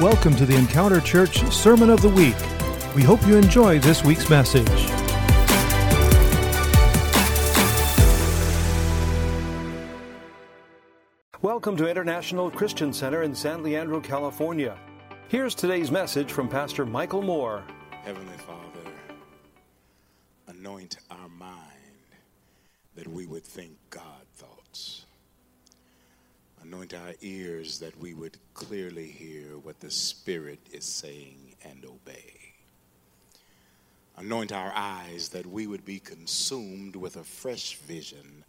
Welcome to the Encounter Church Sermon of the Week. We hope you enjoy this week's message. Welcome to International Christian Center in San Leandro, California. Here's today's message from Pastor Michael Moore. Heavenly Father, anoint our mind that we would think God thoughts. Anoint our ears that we would clearly hear what the Spirit is saying and obey. Anoint our eyes that we would be consumed with a fresh vision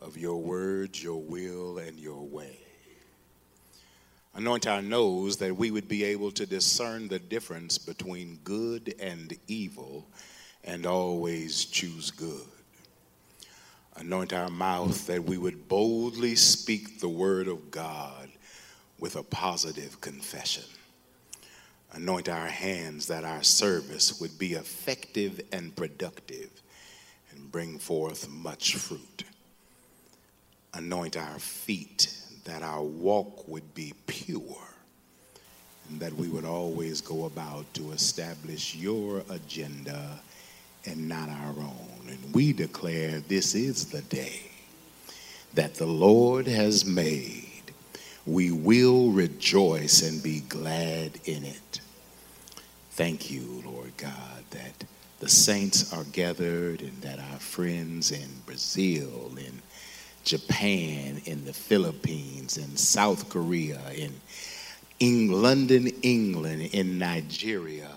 of your words, your will, and your way. Anoint our nose that we would be able to discern the difference between good and evil and always choose good. Anoint our mouth that we would boldly speak the word of God with a positive confession. Anoint our hands that our service would be effective and productive and bring forth much fruit. Anoint our feet that our walk would be pure and that we would always go about to establish your agenda and not our own. And we declare this is the day that the Lord has made. We will rejoice and be glad in it. Thank you, Lord God, that the saints are gathered and that our friends in Brazil, in Japan, in the Philippines, in South Korea, in London, England, in Nigeria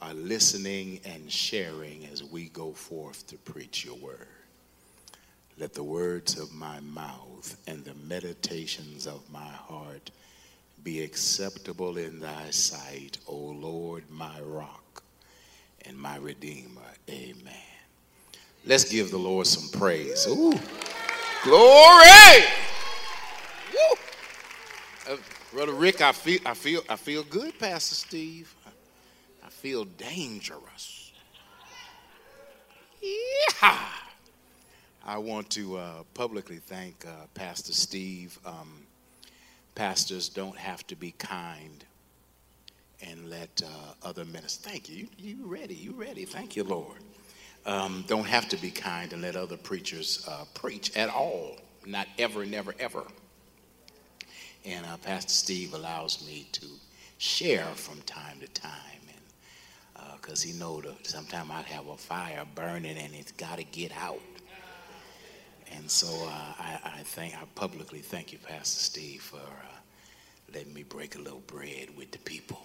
are listening and sharing as we go forth to preach your word. Let the words of my mouth and the meditations of my heart be acceptable in thy sight, O Lord, my rock and my redeemer. Amen. Let's give the Lord some praise. Ooh. Glory! Woo! Uh, Brother Rick, I feel, I feel, I feel good, Pastor Steve. Feel dangerous. Yeah. I want to uh, publicly thank uh, Pastor Steve. Um, pastors don't have to be kind and let uh, other ministers. Thank you. you. Ready? You ready? Thank you, Lord um, don't have to be kind and let other preachers uh, preach at all. Not ever, never, ever. And uh, Pastor Steve allows me to share from time to time, because uh, he know that sometimes I have a fire burning and it's got to get out. And so uh, I, I think I publicly thank you, Pastor Steve, for uh, letting me break a little bread with the people.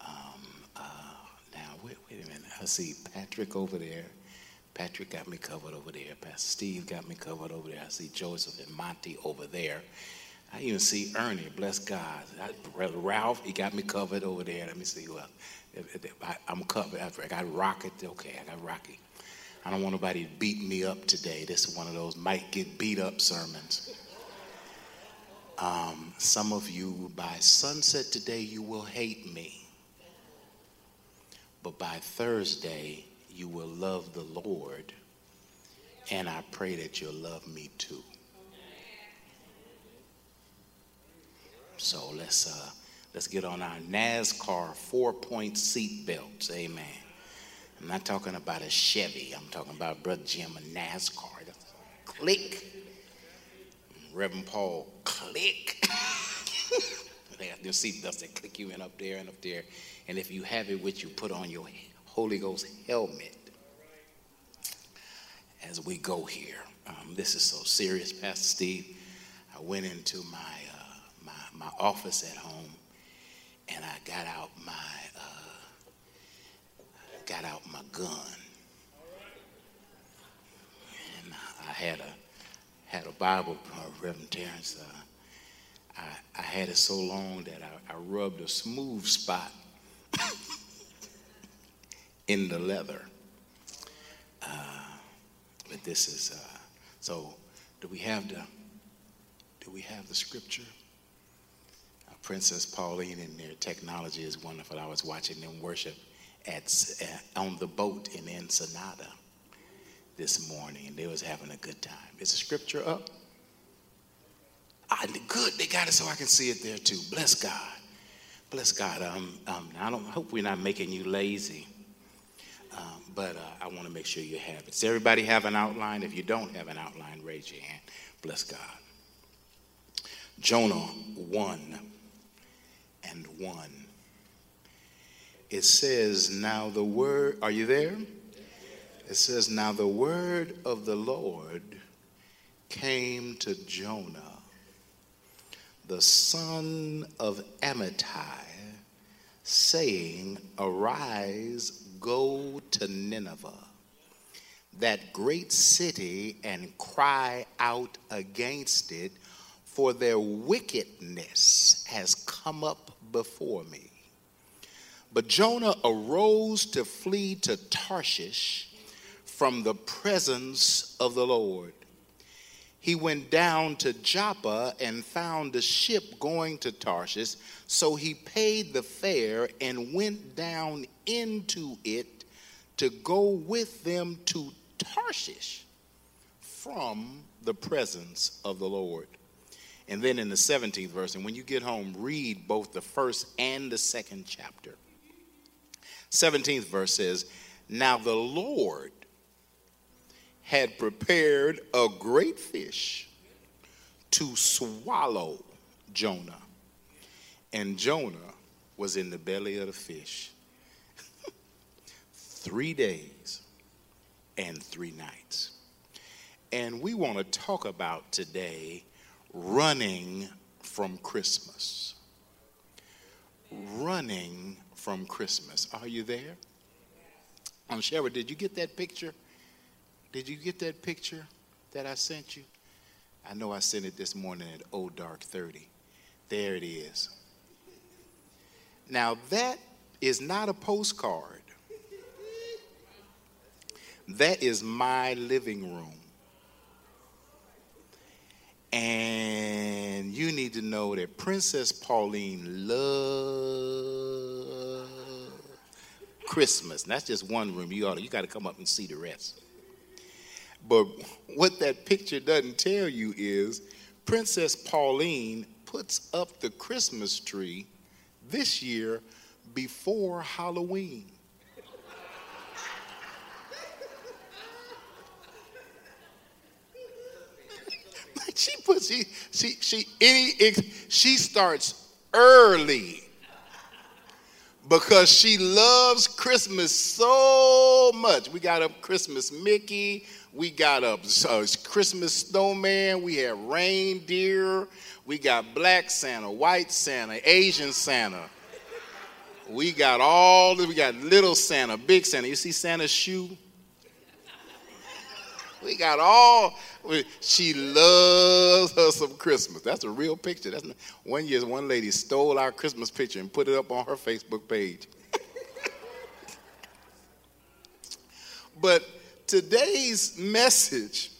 Um, uh, now, wait, wait a minute. I see Patrick over there. Patrick got me covered over there. Pastor Steve got me covered over there. I see Joseph and Monty over there. I even see Ernie, bless God. Brother Ralph, he got me covered over there. Let me see. Well, I, am covered. I got Rocket. Okay, I got Rocky. I don't want nobody to beat me up today. This is one of those might get beat up sermons. Um, some of you, by sunset today, you will hate me. But by Thursday, you will love the Lord. And I pray that you'll love me too. So let's uh, let's get on our NASCAR four-point seat belts. Amen. I'm not talking about a Chevy. I'm talking about Brother Jim, a NASCAR. Click. Reverend Paul, click. they have their seat belts that click you in up there and up there. And if you have it with you, put on your Holy Ghost helmet as we go here. Um, this is so serious, Pastor Steve. I went into my, my, office at home and I got out my uh, got out my gun. And I had a had a Bible, uh, Reverend Terrence. Uh, I, I had it so long that I, I rubbed a smooth spot in the leather. Uh, but this is uh, so. Do we have the? Do we have the scripture? Princess Pauline and their technology is wonderful. I was watching them worship at on the boat in Ensenada this morning, and they was having a good time. Is the scripture up? Ah, good. They got it so I can see it there too. Bless God. Bless God. Um, um, I don't I hope we're not making you lazy, um, but uh, I want to make sure you have it. Does everybody have an outline? If you don't have an outline, raise your hand. Bless God. Jonah 1 and 1. It says, Now the word, are you there? It says, Now the word of the Lord came to Jonah the son of Amittai, saying, Arise, go to Nineveh, that great city, and cry out against it, for their wickedness has come up before me. But Jonah arose to flee to Tarshish from the presence of the Lord he went down to Joppa and found a ship going to Tarshish. So he paid the fare and went down into it to go with them to Tarshish from the presence of the Lord. And then in the 17th verse, and when you get home, read both the first and the second chapter. 17th verse says, Now the Lord had prepared a great fish to swallow Jonah. And Jonah was in the belly of the fish three days and three nights. And we want to talk about today running from Christmas. Running from Christmas. Are you there? Um, Sherry, did you get that picture? Did you get that picture that I sent you? I know I sent it this morning at O Dark 30. There it is. Now, that is not a postcard. That is my living room. And you need to know that Princess Pauline loves Christmas. And that's just one room. You, ought you got to come up and see the rest. But what that picture doesn't tell you is Princess Pauline puts up the Christmas tree this year before Halloween. She puts she she she any she starts early because she loves Christmas so much. We got up Christmas Mickey, we got a, a uh, Christmas snowman. We had reindeer. We got black Santa, white Santa, Asian Santa. We got all, we got little Santa, big Santa. You see Santa's shoe? We got all. She loves her some Christmas. That's a real picture. That's not, one year, one lady stole our Christmas picture and put it up on her Facebook page. but today's message,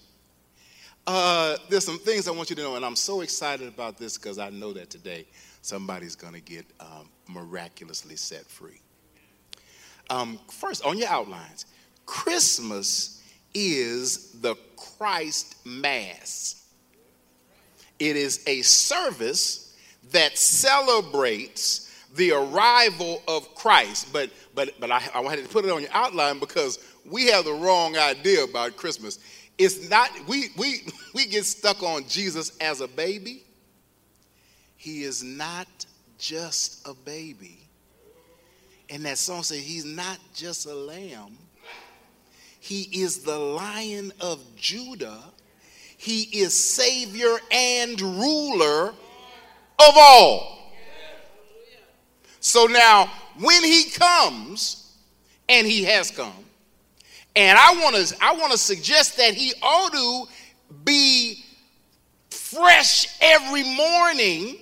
uh, there's some things I want you to know, and I'm so excited about this because I know that today somebody's going to get um, miraculously set free. Um, first, on your outlines, Christmas is the Christ Mass. It is a service that celebrates the arrival of Christ. But but but I, I wanted to put it on your outline because we have the wrong idea about Christmas. It's not, we, we, we get stuck on Jesus as a baby. He is not just a baby. And that song says he's not just a lamb. He is the lion of Judah. He is savior and ruler of all. So now, when he comes, and he has come, and I want to I want to suggest that he ought to be fresh every morning.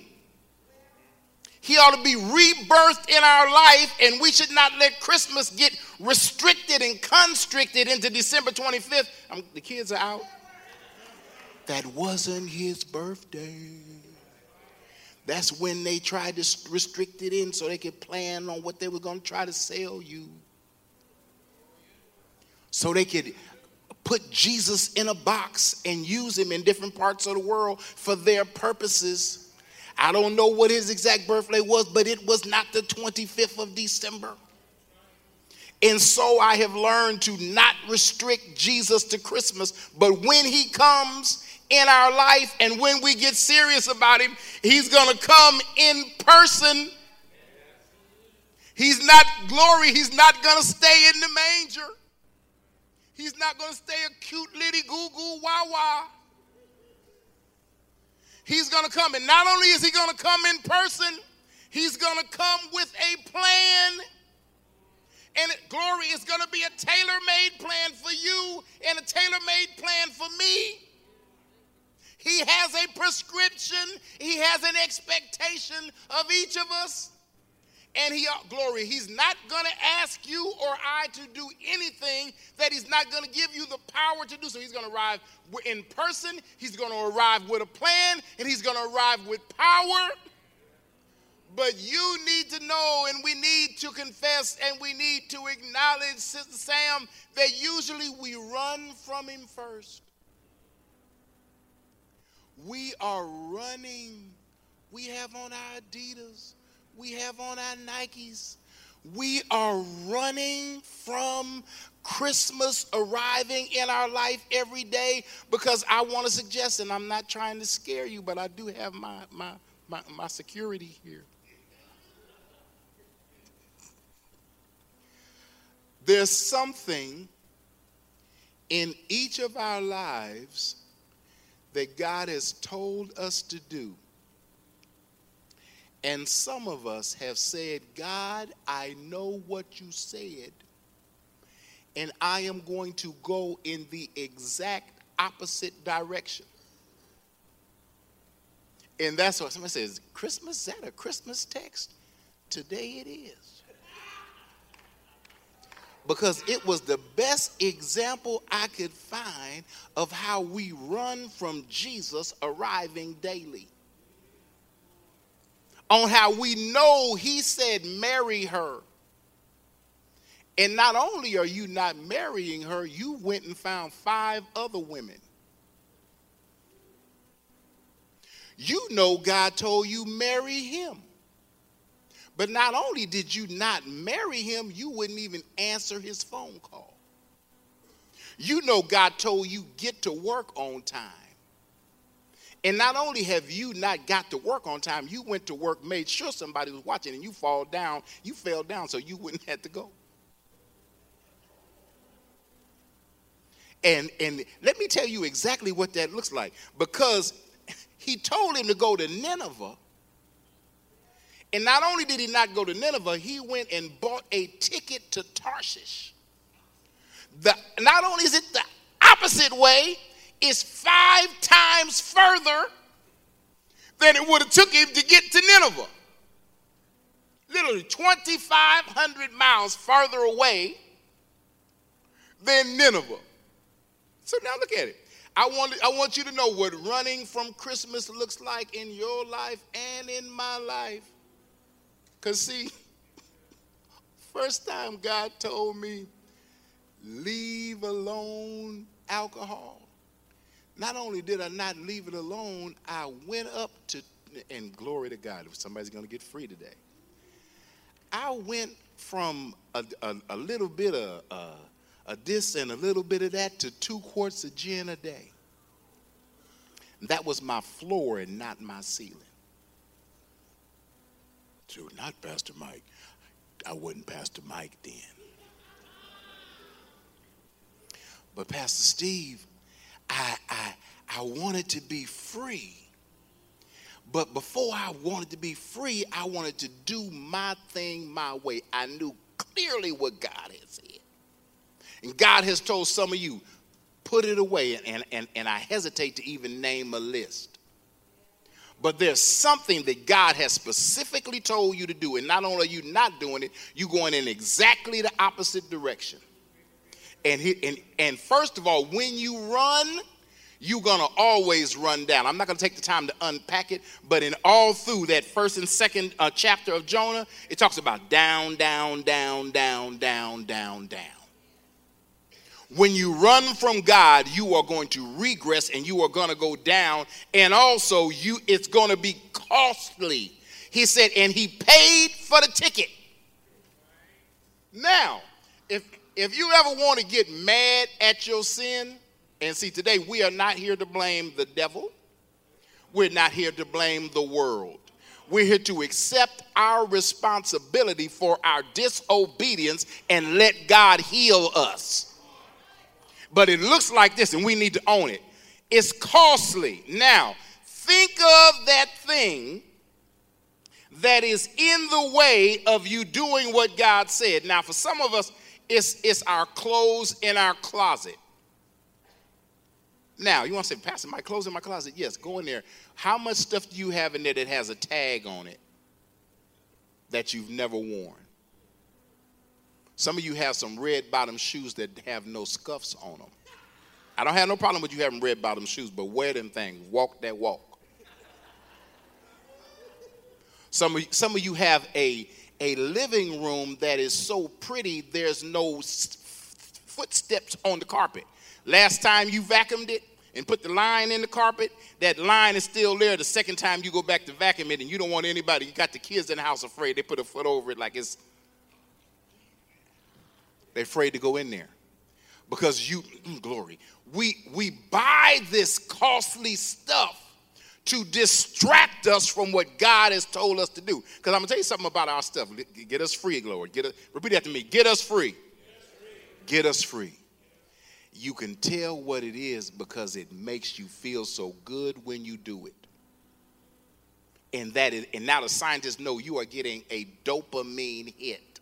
He ought to be rebirthed in our life, and we should not let Christmas get restricted and constricted into December 25th. I'm, the kids are out. That wasn't his birthday. That's when they tried to restrict it in so they could plan on what they were going to try to sell you so they could put Jesus in a box and use him in different parts of the world for their purposes. I don't know what his exact birthday was, but it was not the 25th of December. And so I have learned to not restrict Jesus to Christmas, but when he comes in our life and when we get serious about him, he's going to come in person. He's not glory, he's not going to stay in the manger. He's not going to stay a cute little goo goo wah wah. He's going to come. And not only is he going to come in person, he's going to come with a plan. And glory is going to be a tailor made plan for you and a tailor made plan for me. He has a prescription, he has an expectation of each of us and he glory. He's not going to ask you or i to do anything that he's not going to give you the power to do. So he's going to arrive in person he's going to arrive with a plan and he's going to arrive with power. But you need to know and we need to confess and we need to acknowledge sister sam that usually we run from him first. We are running. We have on our adidas we have on our Nikes. We are running from Christmas arriving in our life every day because I want to suggest, and I'm not trying to scare you, but I do have my, my, my, my security here. There's something in each of our lives that God has told us to do and some of us have said, God, I know what you said, and I am going to go in the exact opposite direction. And that's what somebody says, Christmas, is that a Christmas text? Today it is. Because it was the best example I could find of how we run from Jesus arriving daily on how we know he said, marry her. And not only are you not marrying her, you went and found five other women. You know God told you marry him. But not only did you not marry him, you wouldn't even answer his phone call. You know God told you get to work on time. And not only have you not got to work on time, you went to work, made sure somebody was watching, and you fall down. You fell down so you wouldn't have to go. And, and let me tell you exactly what that looks like. Because he told him to go to Nineveh. And not only did he not go to Nineveh, he went and bought a ticket to Tarshish. The, not only is it the opposite way, is five times further than it would have took him to get to Nineveh. Literally 2,500 miles farther away than Nineveh. So now look at it. I want, I want you to know what running from Christmas looks like in your life and in my life. Because, see, first time God told me, leave alone alcohol. Not only did I not leave it alone, I went up to, and glory to God, if somebody's going to get free today. I went from a, a, a little bit of uh, a this and a little bit of that to two quarts of gin a day. That was my floor and not my ceiling. So, not Pastor Mike. I wasn't Pastor Mike then. But Pastor Steve, I, I, I wanted to be free. But before I wanted to be free, I wanted to do my thing my way. I knew clearly what God had said. And God has told some of you, put it away. And, and, and I hesitate to even name a list. But there's something that God has specifically told you to do. And not only are you not doing it, you're going in exactly the opposite direction. And, he, and, and first of all, when you run, you're going to always run down. I'm not going to take the time to unpack it, but in all through that first and second uh, chapter of Jonah, it talks about down, down, down, down, down, down, down. When you run from God, you are going to regress and you are going to go down and also you it's going to be costly. He said and he paid for the ticket. Now, if if you ever want to get mad at your sin, and see today we are not here to blame the devil. We're not here to blame the world. We're here to accept our responsibility for our disobedience and let God heal us. But it looks like this, and we need to own it. It's costly. Now, think of that thing that is in the way of you doing what God said. Now, for some of us, it's, it's our clothes in our closet. Now, you want to say, Pastor, my clothes in my closet? Yes, go in there. How much stuff do you have in there that has a tag on it that you've never worn? Some of you have some red bottom shoes that have no scuffs on them. I don't have no problem with you having red bottom shoes, but wear them things. Walk that walk. Some of, some of you have a, a living room that is so pretty, there's no footsteps on the carpet. Last time you vacuumed it and put the line in the carpet, that line is still there. The second time you go back to vacuum it and you don't want anybody, you got the kids in the house afraid. They put a foot over it like it's, they're afraid to go in there. Because you, mm, glory, we, we buy this costly stuff to distract us from what God has told us to do. Because I'm gonna tell you something about our stuff. Get us free, glory. Get us, repeat after me. Get us free. Get us free you can tell what it is because it makes you feel so good when you do it. And that is, and now the scientists know you are getting a dopamine hit.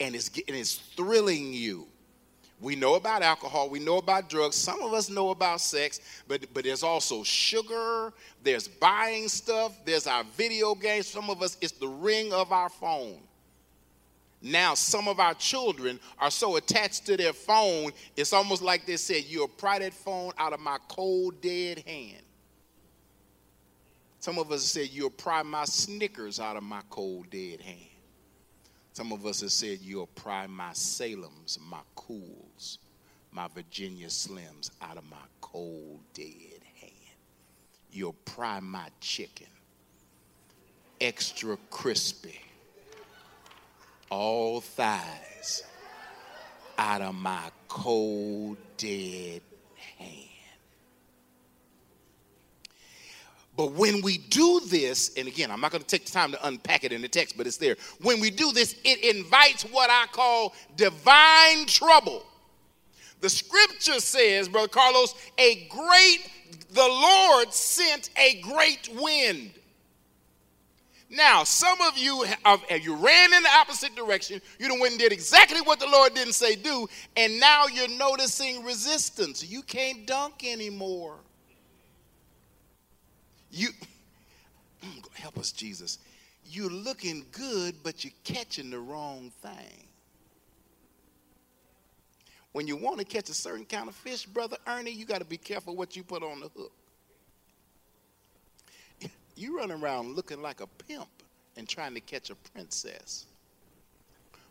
And it's, and it's thrilling you. We know about alcohol, we know about drugs, some of us know about sex, but, but there's also sugar, there's buying stuff, there's our video games. Some of us, it's the ring of our phone. Now, some of our children are so attached to their phone, it's almost like they said, You'll pry that phone out of my cold, dead hand. Some of us said, You'll pry my Snickers out of my cold, dead hand. Some of us have said, You'll pry my Salems, my Kools, my Virginia Slims out of my cold, dead hand. You'll pry my chicken, extra crispy all thighs out of my cold, dead hand. But when we do this, and again, I'm not going to take the time to unpack it in the text, but it's there. When we do this, it invites what I call divine trouble. The scripture says, Brother Carlos, a great, the Lord sent a great wind. Now, some of you have, you ran in the opposite direction. You went and did exactly what the Lord didn't say do, and now you're noticing resistance. You can't dunk anymore. You help us, Jesus. You're looking good, but you're catching the wrong thing. When you want to catch a certain kind of fish, brother Ernie, you got to be careful what you put on the hook you run around looking like a pimp and trying to catch a princess.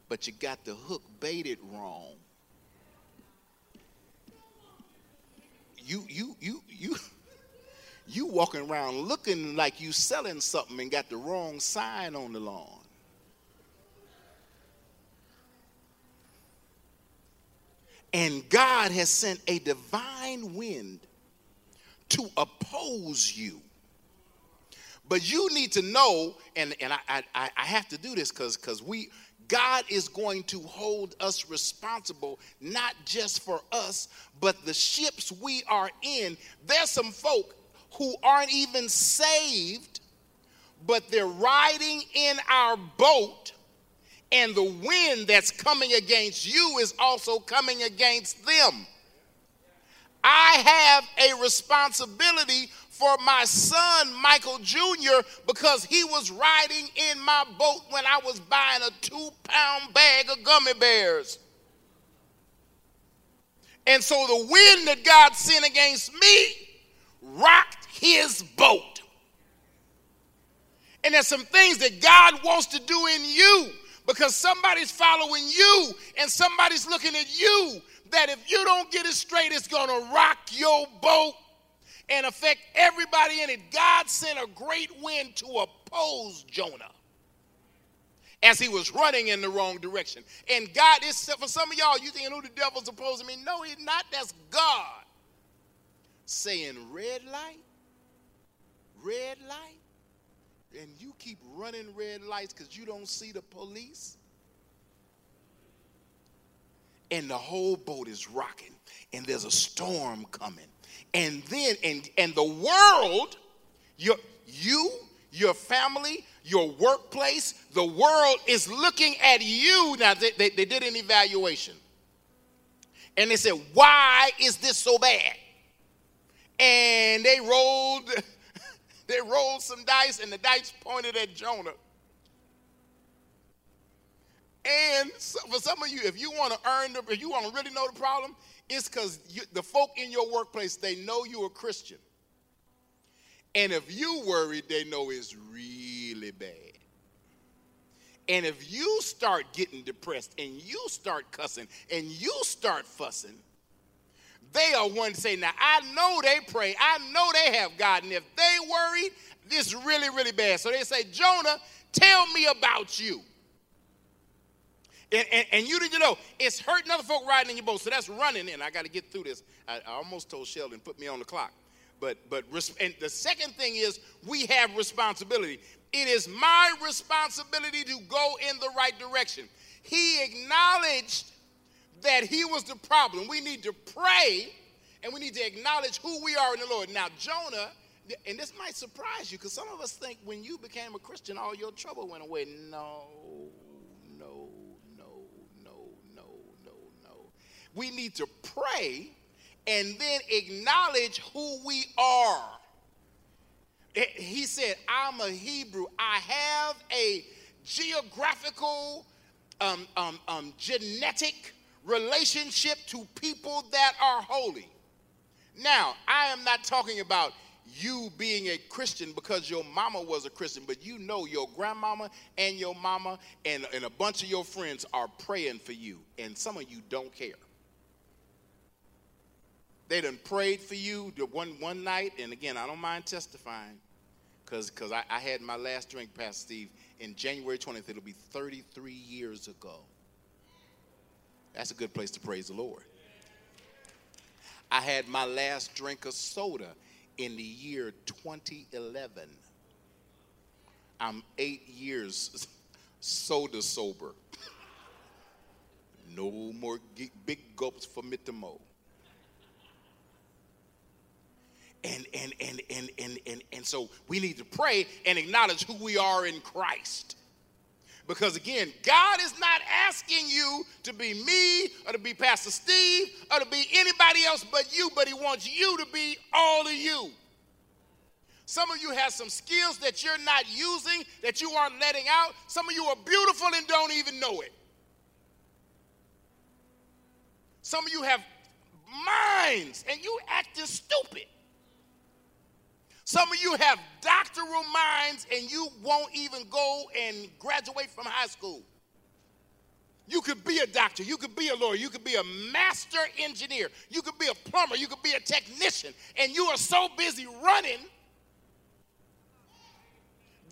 But you got the hook baited wrong. You you you you you walking around looking like you selling something and got the wrong sign on the lawn. And God has sent a divine wind to oppose you but you need to know, and, and I, I, I have to do this because we God is going to hold us responsible, not just for us, but the ships we are in. There's some folk who aren't even saved, but they're riding in our boat, and the wind that's coming against you is also coming against them. I have a responsibility for my son, Michael Jr., because he was riding in my boat when I was buying a two pound bag of gummy bears. And so the wind that God sent against me rocked his boat. And there's some things that God wants to do in you because somebody's following you and somebody's looking at you that if you don't get it straight, it's going to rock your boat and affect everybody in it. God sent a great wind to oppose Jonah as he was running in the wrong direction. And God is, for some of y'all, you thinking, who the devil's opposing me? No, he's not. That's God saying, red light, red light. And you keep running red lights because you don't see the police. And the whole boat is rocking, and there's a storm coming. And then, and, and the world, your, you, your family, your workplace, the world is looking at you. Now, they, they, they did an evaluation. And they said, Why is this so bad? And they rolled, they rolled some dice, and the dice pointed at Jonah. And for some of you, if you want to earn, the, if you want to really know the problem, it's because the folk in your workplace, they know you're a Christian. And if you worry, they know it's really bad. And if you start getting depressed and you start cussing and you start fussing, they are one saying, Now I know they pray, I know they have God, and if they worry, this is really, really bad. So they say, Jonah, tell me about you. And, and, and you didn't know it's hurting other folk riding in your boat. So that's running in. I got to get through this. I, I, almost told Sheldon, put me on the clock. But but and the second thing is we have responsibility. It is my responsibility to go in the right direction. He acknowledged that he was the problem. We need to pray and we need to acknowledge who we are in the Lord. Now, Jonah, and this might surprise you because some of us think when you became a Christian, all your trouble went away. No, no, no, no, no, no, no. We need to pray and then acknowledge who we are. He said, I'm a Hebrew. I have a geographical, um, um, um, genetic relationship to people that are holy. Now, I am not talking about you being a Christian because your mama was a Christian, but you know your grandmama and your mama and, and a bunch of your friends are praying for you, and some of you don't care. They done prayed for you one, one night, and again, I don't mind testifying because I, I had my last drink, Pastor Steve, in January 20th. It'll be 33 years ago. That's a good place to praise the Lord. I had my last drink of soda in the year 2011. I'm eight years soda sober. No more big gulps for me to mow. And, and, and, and, and, and, and so we need to pray and acknowledge who we are in Christ. Because again, God is not asking you to be me or to be Pastor Steve or to be anybody else but you, but He wants you to be all of you. Some of you have some skills that you're not using, that you aren't letting out. Some of you are beautiful and don't even know it. Some of you have minds and you acting stupid. Some of you have doctoral minds and you won't even go and graduate from high school. You could be a doctor, you could be a lawyer, you could be a master engineer, you could be a plumber, you could be a technician, and you are so busy running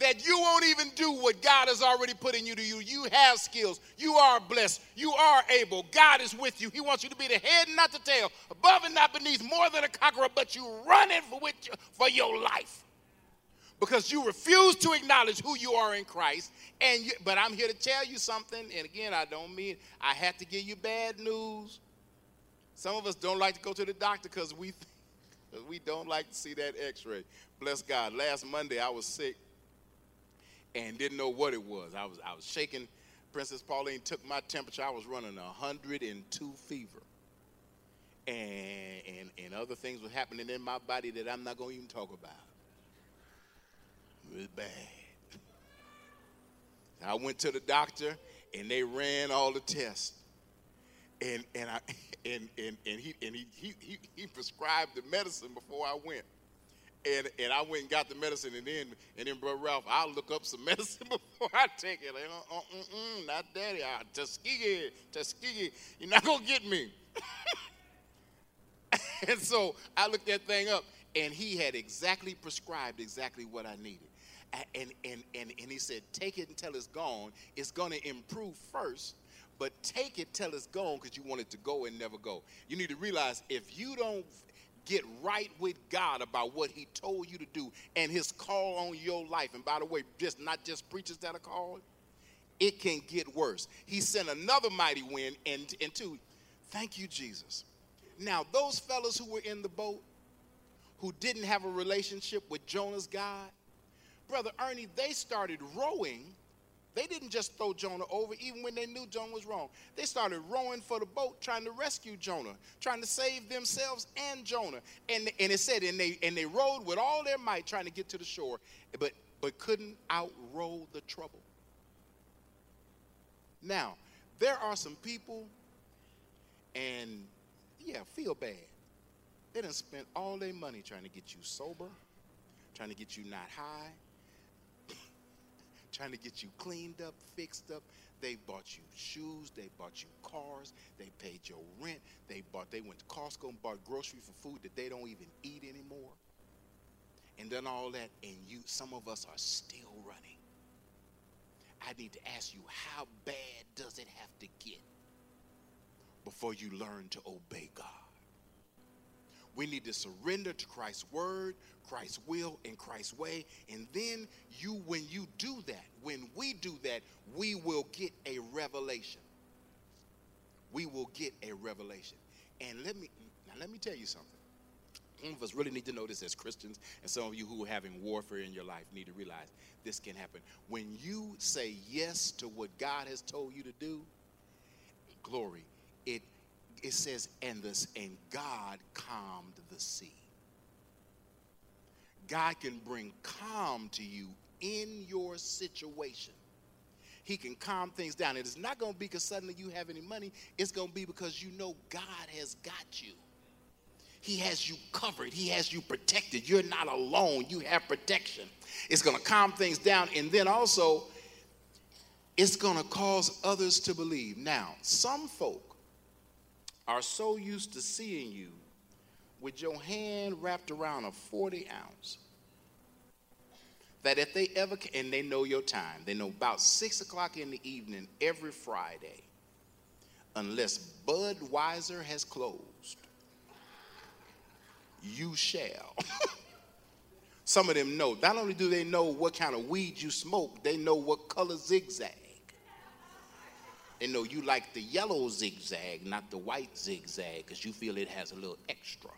that you won't even do what God has already put in you to you. You have skills. You are blessed. You are able. God is with you. He wants you to be the head and not the tail, above and not beneath, more than a conqueror, but you running for, with, for your life because you refuse to acknowledge who you are in Christ. And you, but I'm here to tell you something. And again, I don't mean I have to give you bad news. Some of us don't like to go to the doctor because we we don't like to see that X-ray. Bless God. Last Monday I was sick and didn't know what it was. I was I was shaking. Princess Pauline took my temperature. I was running 102 fever. And, and, and other things were happening in my body that I'm not going to even talk about. It was bad. I went to the doctor and they ran all the tests. And, and, I, and, and, and, he, and he, he, he prescribed the medicine before I went. And, and I went and got the medicine, and then, and then, Brother Ralph, I'll look up some medicine before I take it. Like, uh, uh, uh, uh not daddy. Uh, Tuskegee, Tuskegee, you're not to get me. And so I looked that thing up, and he had exactly prescribed exactly what I needed. And, and, and, and he said, Take it until it's gone. It's to improve first, but take it till it's gone because you want it to go and never go. You need to realize if you don't get right with God about what He told you to do and His call on your life, and by the way, just not just preachers that are called, it can get worse. He sent another mighty wind, and, and two, thank you, Jesus. Now, those fellas who were in the boat, who didn't have a relationship with Jonah's God, Brother Ernie, they started rowing they didn't just throw Jonah over, even when they knew Jonah was wrong. They started rowing for the boat, trying to rescue Jonah, trying to save themselves and Jonah. And, and it said, and they and they rowed with all their might, trying to get to the shore, but but couldn't outrow the trouble. Now, there are some people, and yeah, feel bad. They done spent all their money trying to get you sober, trying to get you not high, trying to get you cleaned up, fixed up. They bought you shoes, they bought you cars, they paid your rent, they bought they went to Costco and bought groceries for food that they don't even eat anymore. And done all that, and you some of us are still running. I need to ask you, how bad does it have to get before you learn to obey God? We need to surrender to Christ's word, Christ's will, and Christ's way. And then you, when you do that, when we do that, we will get a revelation. We will get a revelation. And let me now let me tell you something. Some of us really need to know this as Christians, and some of you who are having warfare in your life need to realize this can happen. When you say yes to what God has told you to do, glory, it it says, and this, and God calmed the sea. God can bring calm to you in your situation. He can calm things down. It is not going to be because suddenly you have any money. It's going to be because you know God has got you. He has you covered. He has you protected. You're not alone. You have protection. It's going to calm things down. And then also, it's going to cause others to believe. Now, some folk are so used to seeing you with your hand wrapped around a 40 ounce that if they ever and they know your time they know about six o'clock in the evening every friday unless budweiser has closed you shall. Some of them know. Not only do they know what kind of weed you smoke they know what color zigzag and know you like the yellow zigzag, not the white zigzag, because you feel it has a little extra.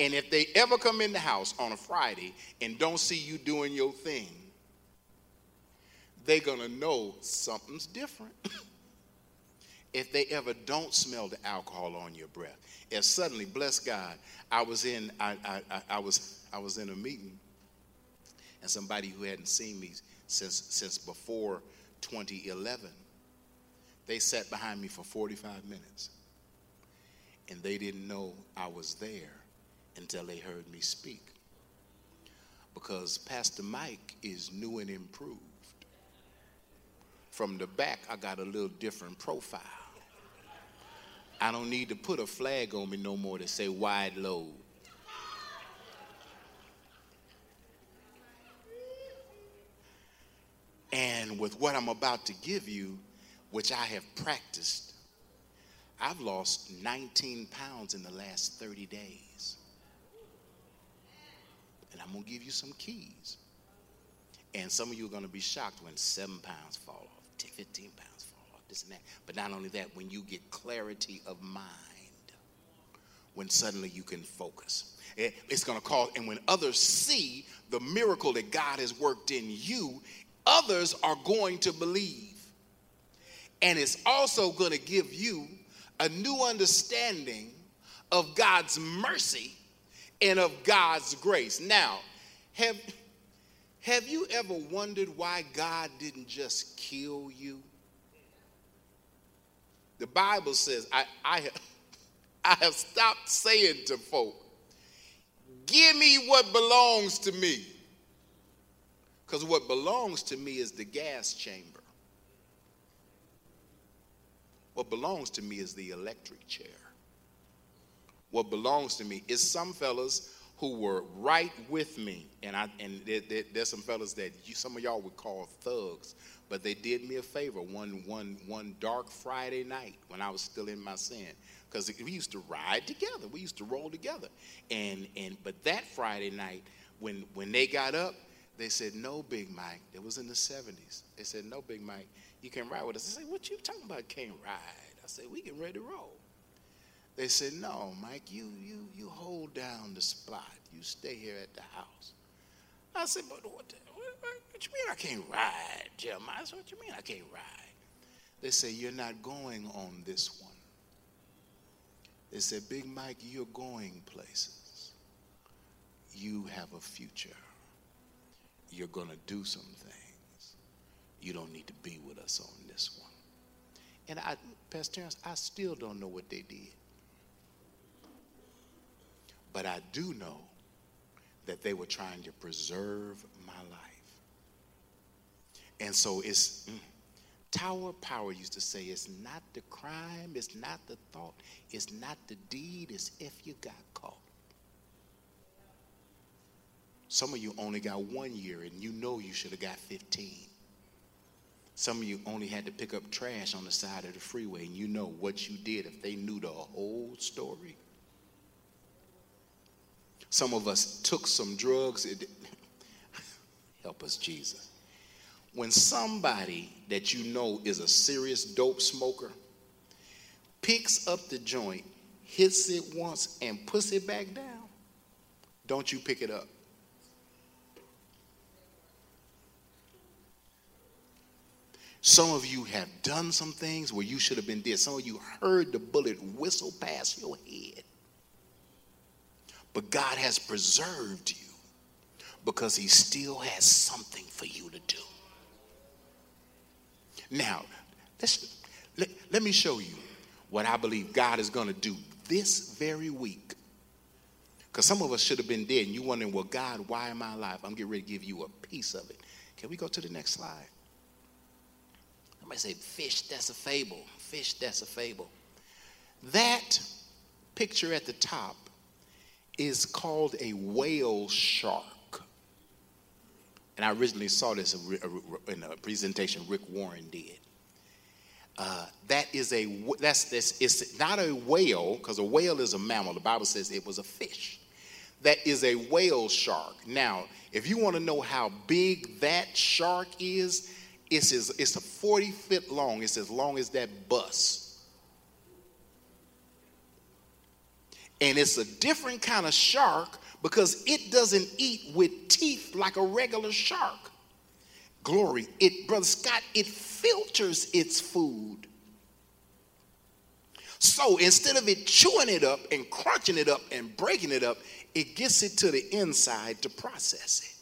And if they ever come in the house on a Friday and don't see you doing your thing, they're going to know something's different. if they ever don't smell the alcohol on your breath. If suddenly, bless God, I was in I, I, I, was I was in a meeting and somebody who hadn't seen me since, since before 2011. They sat behind me for 45 minutes. And they didn't know I was there until they heard me speak. Because Pastor Mike is new and improved. From the back, I got a little different profile. I don't need to put a flag on me no more to say wide load. And with what I'm about to give you, which I have practiced, I've lost 19 pounds in the last 30 days. And I'm going to give you some keys. And some of you are going to be shocked when seven pounds fall off, 15 pounds fall off, this and that. But not only that, when you get clarity of mind, when suddenly you can focus. It's going to cause, and when others see the miracle that God has worked in you, others are going to believe. And it's also going to give you a new understanding of God's mercy and of God's grace. Now, have, have you ever wondered why God didn't just kill you? The Bible says, I, I, I have stopped saying to folk, give me what belongs to me. Because what belongs to me is the gas chamber. What belongs to me is the electric chair. What belongs to me is some fellas who were right with me, and I and there, there, there's some fellas that you, some of y'all would call thugs, but they did me a favor one one one dark Friday night when I was still in my sin, because we used to ride together, we used to roll together, and and but that Friday night when when they got up, they said no, Big Mike. It was in the '70s. They said no, Big Mike you can ride with us. I said, what you talking about can't ride? I said, we get ready to roll. They said, no, Mike, you, you, you hold down the spot. You stay here at the house. I said, but what, what, what you mean I can't ride, Jeremiah? I said, what you mean I can't ride? They said, you're not going on this one. They said, Big Mike, you're going places. You have a future. You're going to do some things you don't need to be with us on this one. And I, Pastor Terrence, I still don't know what they did. But I do know that they were trying to preserve my life. And so it's mm, Tower Power used to say it's not the crime, it's not the thought, it's not the deed, it's if you got caught. Some of you only got one year and you know you should have got 15. Some of you only had to pick up trash on the side of the freeway, and you know what you did if they knew the whole story. Some of us took some drugs. It, help us, Jesus. When somebody that you know is a serious dope smoker picks up the joint, hits it once, and puts it back down, don't you pick it up? Some of you have done some things where you should have been dead. Some of you heard the bullet whistle past your head. But God has preserved you because He still has something for you to do. Now, let's, let, let me show you what I believe God is going to do this very week. Because some of us should have been dead, and you're wondering, well, God, why am I alive? I'm getting ready to give you a piece of it. Can we go to the next slide? Somebody say, fish, that's a fable. Fish, that's a fable. That picture at the top is called a whale shark. And I originally saw this in a presentation Rick Warren did. Uh, that is a that's this it's not a whale because a whale is a mammal. The Bible says it was a fish. That is a whale shark. Now, if you want to know how big that shark is, it's, as, it's a 40 foot long. It's as long as that bus. And it's a different kind of shark because it doesn't eat with teeth like a regular shark. Glory. It, Brother Scott, it filters its food. So instead of it chewing it up and crunching it up and breaking it up, it gets it to the inside to process it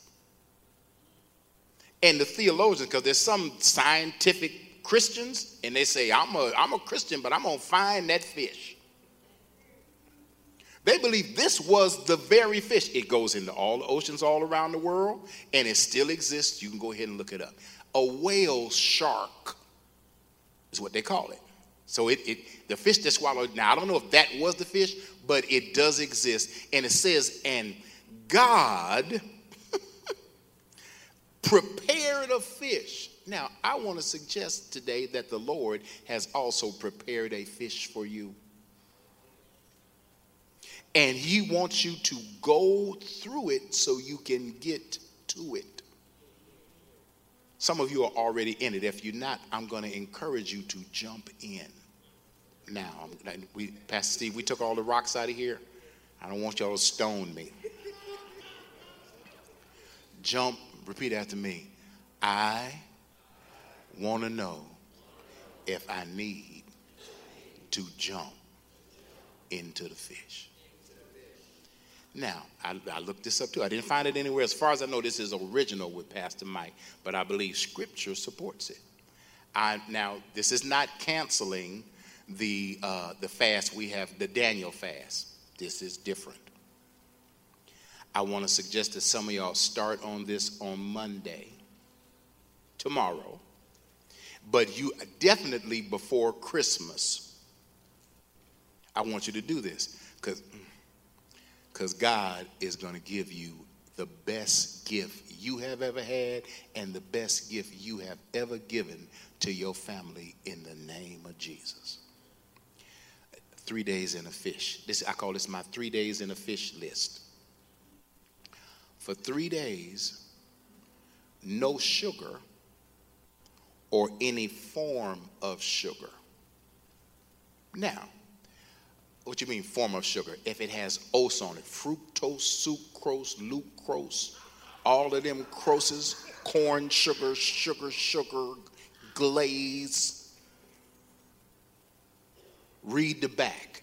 and the theologians, because there's some scientific Christians, and they say, I'm a, I'm a Christian, but I'm going to find that fish. They believe this was the very fish. It goes into all the oceans all around the world, and it still exists. You can go ahead and look it up. A whale shark is what they call it. So it, it the fish that swallowed. Now I don't know if that was the fish, but it does exist, and it says, and God prepared a fish. Now, I want to suggest today that the Lord has also prepared a fish for you. And He wants you to go through it so you can get to it. Some of you are already in it. If you're not, I'm going to encourage you to jump in. Now, we, Pastor Steve, we took all the rocks out of here. I don't want y'all to stone me. Jump Repeat after me. I want to know if I need to jump into the fish. Now, I, I, looked this up too. I didn't find it anywhere. As far as I know, this is original with Pastor Mike, but I believe Scripture supports it. I, now, this is not canceling the uh, the fast we have, the Daniel fast. This is different. I want to suggest that some of y'all start on this on Monday, tomorrow. but you definitely before Christmas. I want you to do this because because God is going to give you the best gift you have ever had and the best gift you have ever given to your family in the name of Jesus. Three days in a fish. This I call this my three days in a fish list. For three days, no sugar or any form of sugar. Now, what you mean form of sugar? If it has oats on it, fructose, sucrose, lucrose, all of them crosses, corn sugar, sugar, sugar, glaze. Read the back.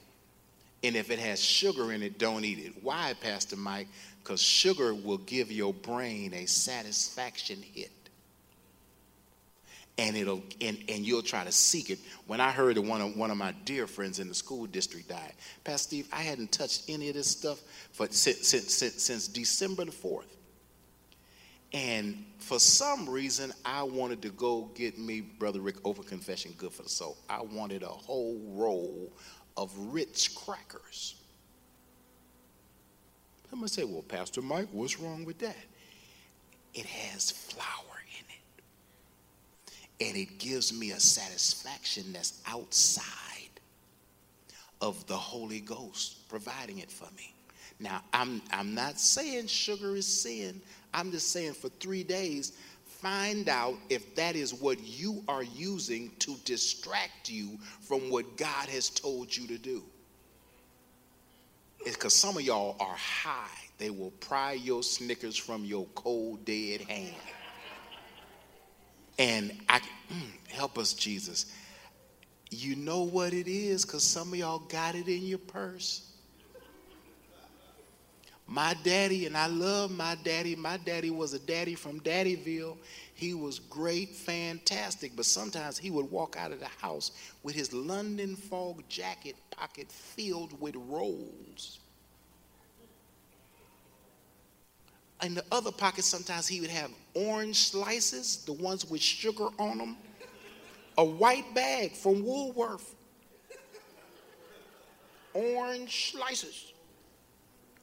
And if it has sugar in it, don't eat it. Why, Pastor Mike? Because sugar will give your brain a satisfaction hit and it'll and, and you'll try to seek it. When I heard that one of one of my dear friends in the school district died, Pastor Steve, I hadn't touched any of this stuff for since since, since, since December the fourth. And for some reason, I wanted to go get me, Brother Rick, over Confession Good for the Soul. I wanted a whole roll of Ritz crackers. I'm going to say, well, Pastor Mike, what's wrong with that? It has flour in it. and it gives me a satisfaction that's outside of the Holy Ghost providing it for me. Now, I'm, I'm not saying sugar is sin. I'm just saying for three days, find out if that is what you are using to distract you from what God has told you to do. It's because some of y'all are high. They will pry your Snickers from your cold, dead hand. And I mm, help us, Jesus. You know what it is because some of y'all got it in your purse. My daddy, and I love my daddy. My daddy was a daddy from Daddyville. He was great, fantastic, but sometimes he would walk out of the house with his London fog jacket pocket filled with rolls. in the other pocket, sometimes he would have orange slices, the ones with sugar on them, a white bag from Woolworth, orange slices,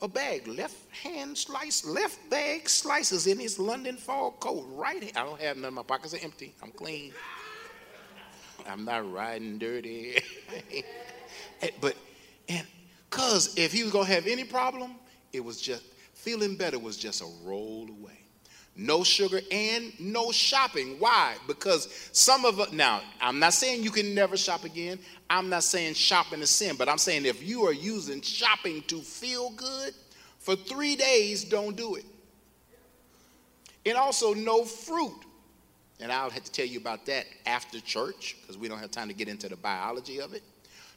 a bag, left hand slice, left bag slices in his London fog coat, right hand. I don't have none my pockets are empty. I'm clean. I'm not riding dirty. but, and, cause if he was gonna have any problem, it was just Feeling better was just a roll away. No sugar and no shopping. Why? Because some of us, now, I'm not saying you can never shop again. I'm not saying shopping is sin, but I'm saying if you are using shopping to feel good for three days, don't do it. And also, no fruit. And I'll have to tell you about that after church because we don't have time to get into the biology of it.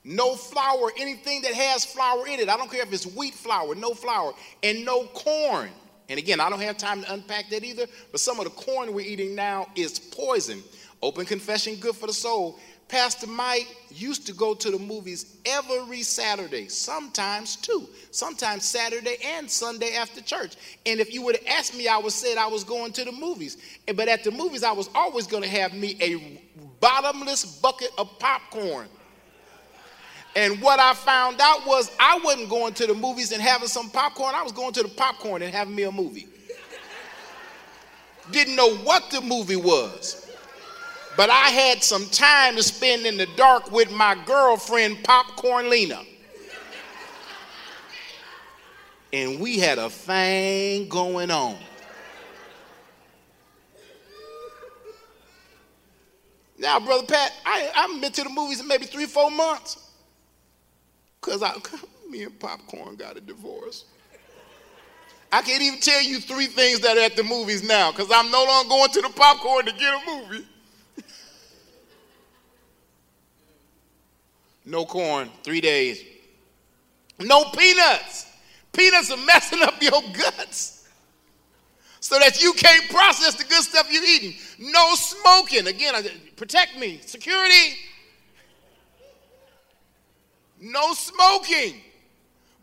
No flour, anything that has flour in it. I don't care if it's wheat flour, no flour, and no corn. And again, I don't have time to unpack that either, but some of the corn we're eating now is poison. Open confession, good for the soul. Pastor Mike used to go to the movies every Saturday, sometimes two, sometimes Saturday and Sunday after church. And if you would have asked me, I would have said I was going to the movies. But at the movies, I was always going to have me a bottomless bucket of popcorn. And what I found out was I wasn't going to the movies and having some popcorn. I was going to the popcorn and having me a movie. Didn't know what the movie was. But I had some time to spend in the dark with my girlfriend, Popcorn Lena. And we had a thing going on. Now, Brother Pat, I, I haven't been to the movies in maybe three, four months. Because I, me and Popcorn got a divorce. I can't even tell you three things that are at the movies now because I'm no longer going to the popcorn to get a movie. no corn, three days. No peanuts. Peanuts are messing up your guts so that you can't process the good stuff you're eating. No smoking. Again, protect me. Security no smoking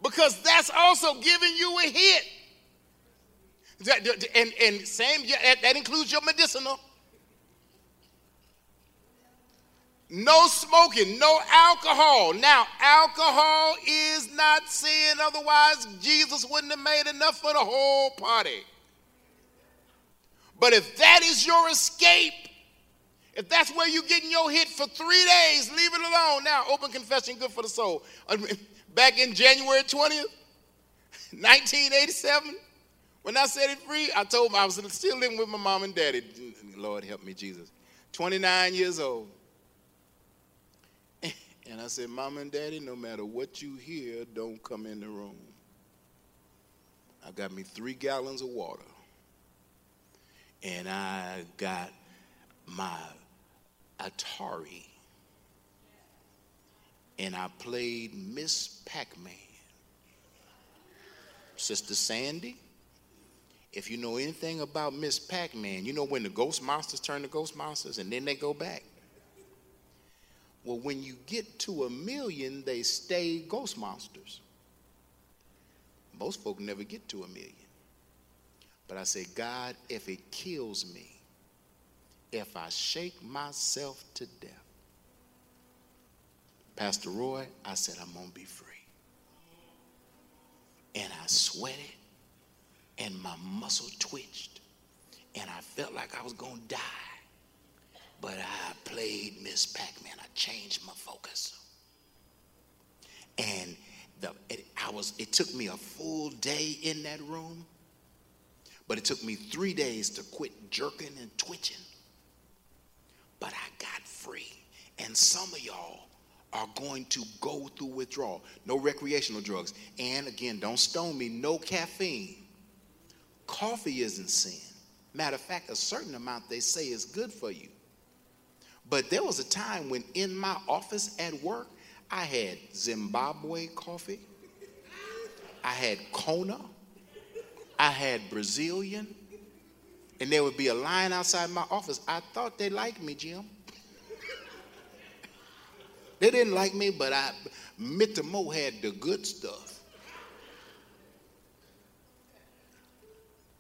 because that's also giving you a hit. and, and same, that includes your medicinal. No smoking, no alcohol. Now, alcohol is not sin, otherwise, Jesus wouldn't have made enough for the whole party. But if that is your escape, if that's where you're getting your hit for three days, leave it alone. Now, open confession, good for the soul. Back in January 20th, 1987, when I set it free, I told I was still living with my mom and daddy. Lord help me, Jesus. 29 years old. And I said, Mom and Daddy, no matter what you hear, don't come in the room. I got me three gallons of water. And I got my Atari. And I played Miss Pac Man. Sister Sandy, if you know anything about Miss Pac Man, you know when the Ghost Monsters turn to Ghost Monsters and then they go back? Well, when you get to a million, they stay ghost monsters. Most folk never get to a million. But I say, God, if it kills me, if I shake myself to death, Pastor Roy, I said, I'm going to be free. And I sweated, and my muscle twitched, and I felt like I was going to die. But I played Miss Pac-Man. I changed my focus. And the, it, I was, it took me a full day in that room, but it took me three days to quit jerking and twitching. But I got free. And some of y'all are going to go through withdrawal. No recreational drugs. And again, don't stone me, no caffeine. Coffee isn't sin. Matter of fact, a certain amount they say is good for you. But there was a time when in my office at work, I had Zimbabwe coffee, I had Kona, I had Brazilian, and there would be a line outside my office. I thought they liked me, Jim. they didn't like me, but I, Mr. Mo had the good stuff.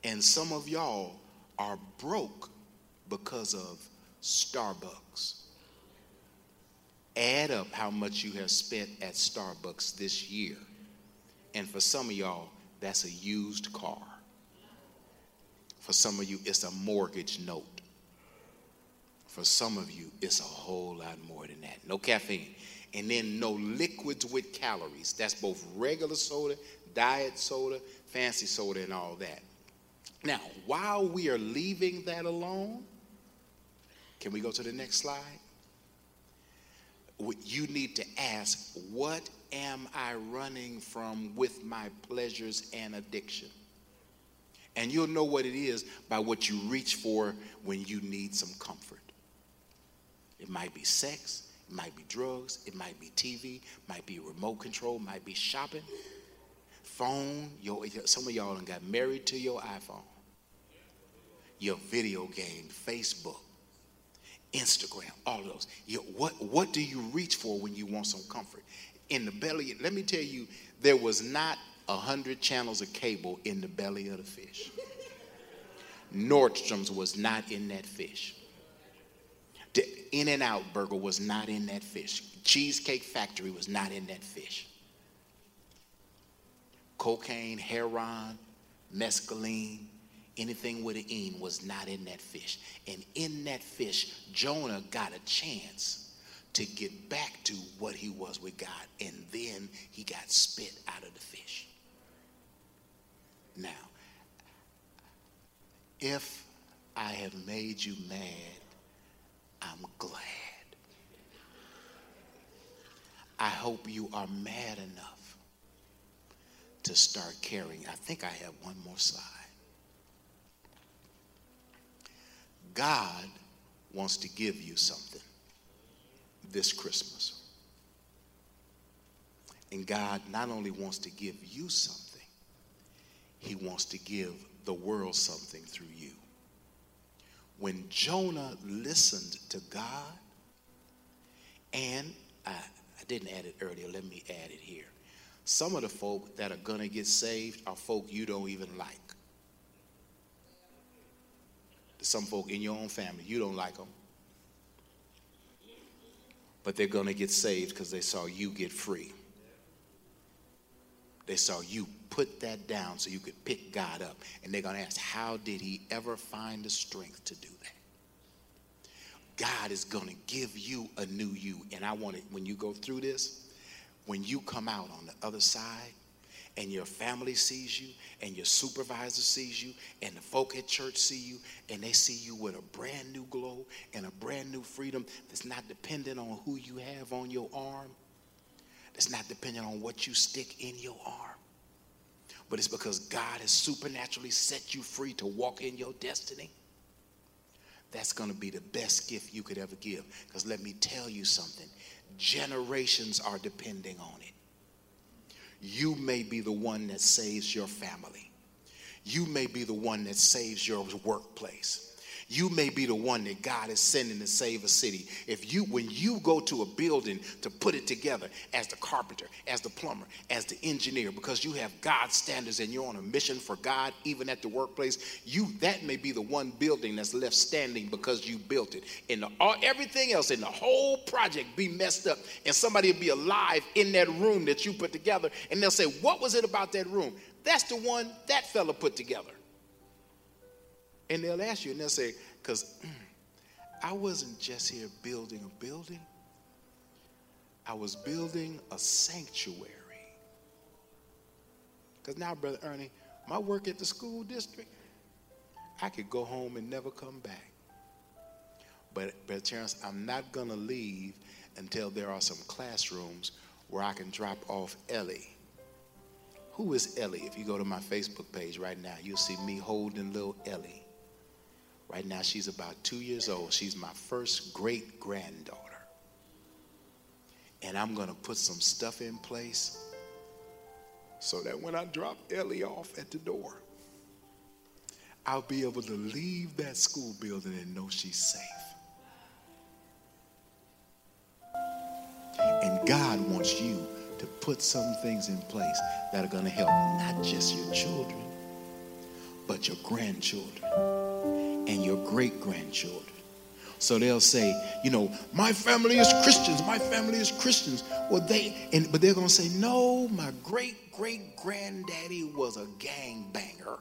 And some of y'all are broke because of Starbucks. Add up how much you have spent at Starbucks this year. And for some of y'all, that's a used car. For some of you, it's a mortgage note. For some of you, it's a whole lot more than that. No caffeine. And then no liquids with calories. That's both regular soda, diet soda, fancy soda, and all that. Now, while we are leaving that alone, can we go to the next slide? You need to ask, what am I running from with my pleasures and addiction? And you'll know what it is by what you reach for when you need some comfort. It might be sex, it might be drugs, it might be TV, might be remote control, might be shopping, phone. Your, some of y'all got married to your iPhone, your video game, Facebook, Instagram, all of those. You, what, what do you reach for when you want some comfort? In the belly, let me tell you, there was not a hundred channels of cable in the belly of the fish. Nordstrom's was not in that fish. The In and Out Burger was not in that fish. Cheesecake Factory was not in that fish. Cocaine, heroin, mescaline, anything with an "in" was not in that fish. And in that fish, Jonah got a chance to get back to what he was with God. And then he got spit out of the fish. Now, if I have made you mad, I'm glad. I hope you are mad enough to start caring. I think I have one more slide. God wants to give you something this Christmas. And God not only wants to give you something, He wants to give the world something through you. When Jonah listened to God, and I, I didn't add it earlier, let me add it here. Some of the folk that are going to get saved are folk you don't even like some folk in your own family. You don't like them. but they're going to get saved because they saw you get free. They saw you put that down so you could pick God up. And they're going to ask, How did he ever find the strength to do that? God is going to give you a new you. And I want it, when you go through this, when you come out on the other side, and your family sees you and your supervisor sees you and the folk at church see you and they see you with a brand new glow and a brand new freedom that's not dependent on who you have on your arm that's not dependent on what you stick in your arm but it's because god has supernaturally set you free to walk in your destiny. That's going to be the best gift you could ever give. Because let me tell you something generations are depending on it. You may be the one that saves your family. You may be the one that saves your workplace you may be the one that God is sending to save a city. If you, when you go to a building to put it together as the carpenter, as the plumber, as the engineer, because you have God's standards and you're on a mission for God, even at the workplace, you that may be the one building that's left standing because you built it. And the, all, everything else in the whole project be messed up, and somebody will be alive in that room that you put together, and they'll say, "What was it about that room?" That's the one that fella put together. And they'll ask you, and they'll say, because I wasn't just here building a building, I was building a sanctuary. Because now, Brother Ernie, my work at the school district, I could go home and never come back. But, Brother Terrence, I'm not going to leave until there are some classrooms where I can drop off Ellie. Who is Ellie? If you go to my Facebook page right now, you'll see me holding little Ellie. Right now, she's about two years old. She's my first great granddaughter. And I'm going to put some stuff in place so that when I drop Ellie off at the door, I'll be able to leave that school building and know she's safe. And God wants you to put some things in place that are going to help not just your children, but your grandchildren and your great grandchildren. So they'll say, you know, my family is Christians, my family is Christians. Well, they, and, but they're to say, no, my great great granddaddy was a gang banger.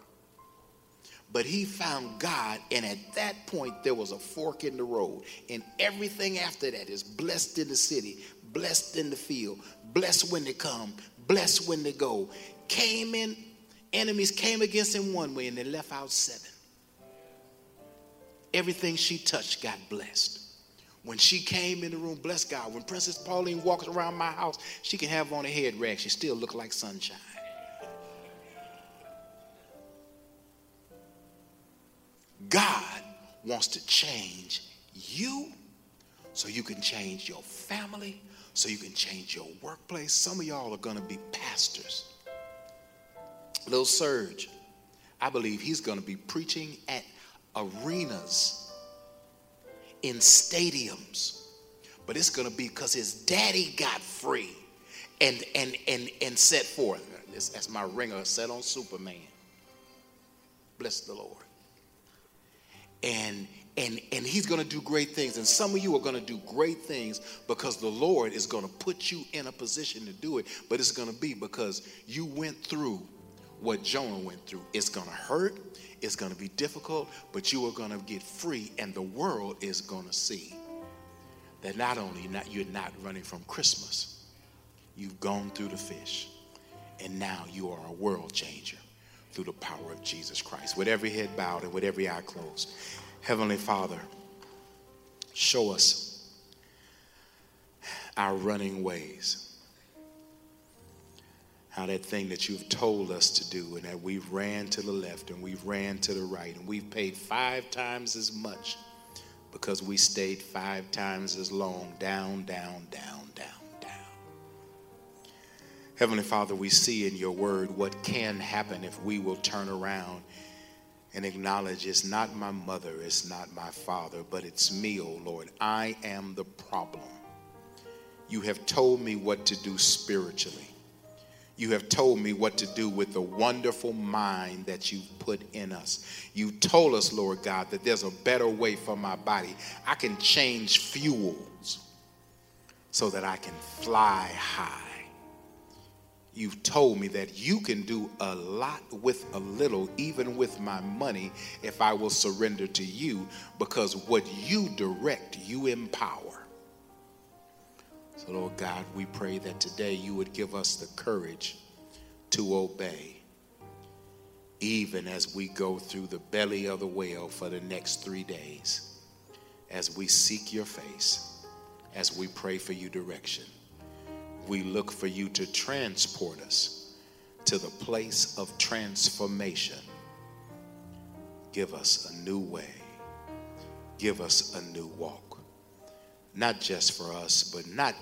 But he found God, and at that point, there was a fork in the road. And everything after that is blessed in the city, blessed in the field, blessed when they come, blessed when they go. Came in, enemies came against him one way, and they left out seven. Everything she touched got blessed. When she came in the room, bless God, when Princess Pauline walks around my house, she can have on a head rag. She still look like sunshine. God wants to change you so you can change your family, so you can change your workplace. Some of y'all are going to be pastors. Little Serge, I believe he's going to be preaching at arenas, in stadiums. But it's going to be because his daddy got free and, and, and, and set forth. That's my ringer set on Superman. Bless the Lord. And and and he's going to do great things and some of you are going to do great things because the lord is going to put you in a position to do it but it's going to be because you went through what jonah went through it's going to hurt it's going to be difficult, but you are going to get free, and the world is going to see that not only not, you're not running from Christmas, you've gone through the fish, and now you are a world changer through the power of Jesus Christ. With every head bowed and with every eye closed, Heavenly Father, show us our running ways how that thing that you've told us to do and that we've ran to the left and we've ran to the right and we've paid five times as much because we stayed five times as long down, down, down, down, down. Heavenly Father, we see in your word what can happen if we will turn around and acknowledge it's not my mother, it's not my father, but it's me, oh Lord. I am the problem. You have told me what to do spiritually you have told me what to do with the wonderful mind that you've put in us. You told us, Lord God, that there's a better way for my body. I can change fuels. so that I can fly high. You've told me that you can do a lot with a little, even with my money, if I will surrender to you, because what you direct, you empower. Lord God, we pray that today you would give us the courage to obey, even as we go through the belly of the whale for the next three days, as we seek your face, as we pray for you direction we look for you to transport us to the place of transformation. Give us a new way. Give us a new walk. Not just for us, but not,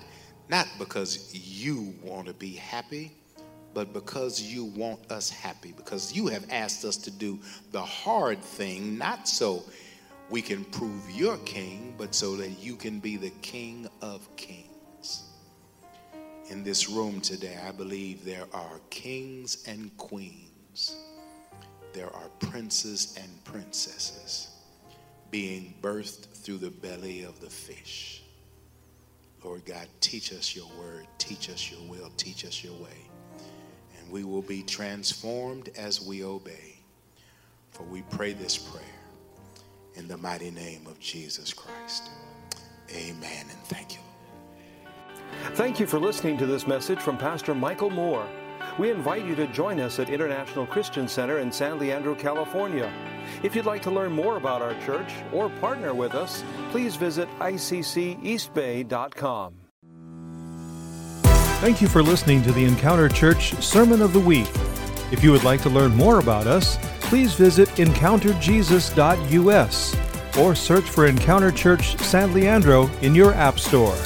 not because you want to be happy, but because you want us happy. Because you have asked us to do the hard thing, not so we can prove you're king, but so that you can be the king of kings in this room today, I believe there are kings and queens, there are princes and princesses being birthed through the belly of the fish. Lord God, teach us your word, teach us your will, teach us your way. And we will be transformed as we obey. For we pray this prayer in the mighty name of Jesus Christ. Amen and thank you. Thank you for listening to this message from Pastor Michael Moore. We invite you to join us at International Christian Center in San Leandro, California. If you'd like to learn more about our church or partner with us, please visit icceastbay.com. Thank you for listening to the Encounter Church Sermon of the Week. If you would like to learn more about us, please visit encounterjesus.us or search for Encounter Church San Leandro in your App Store.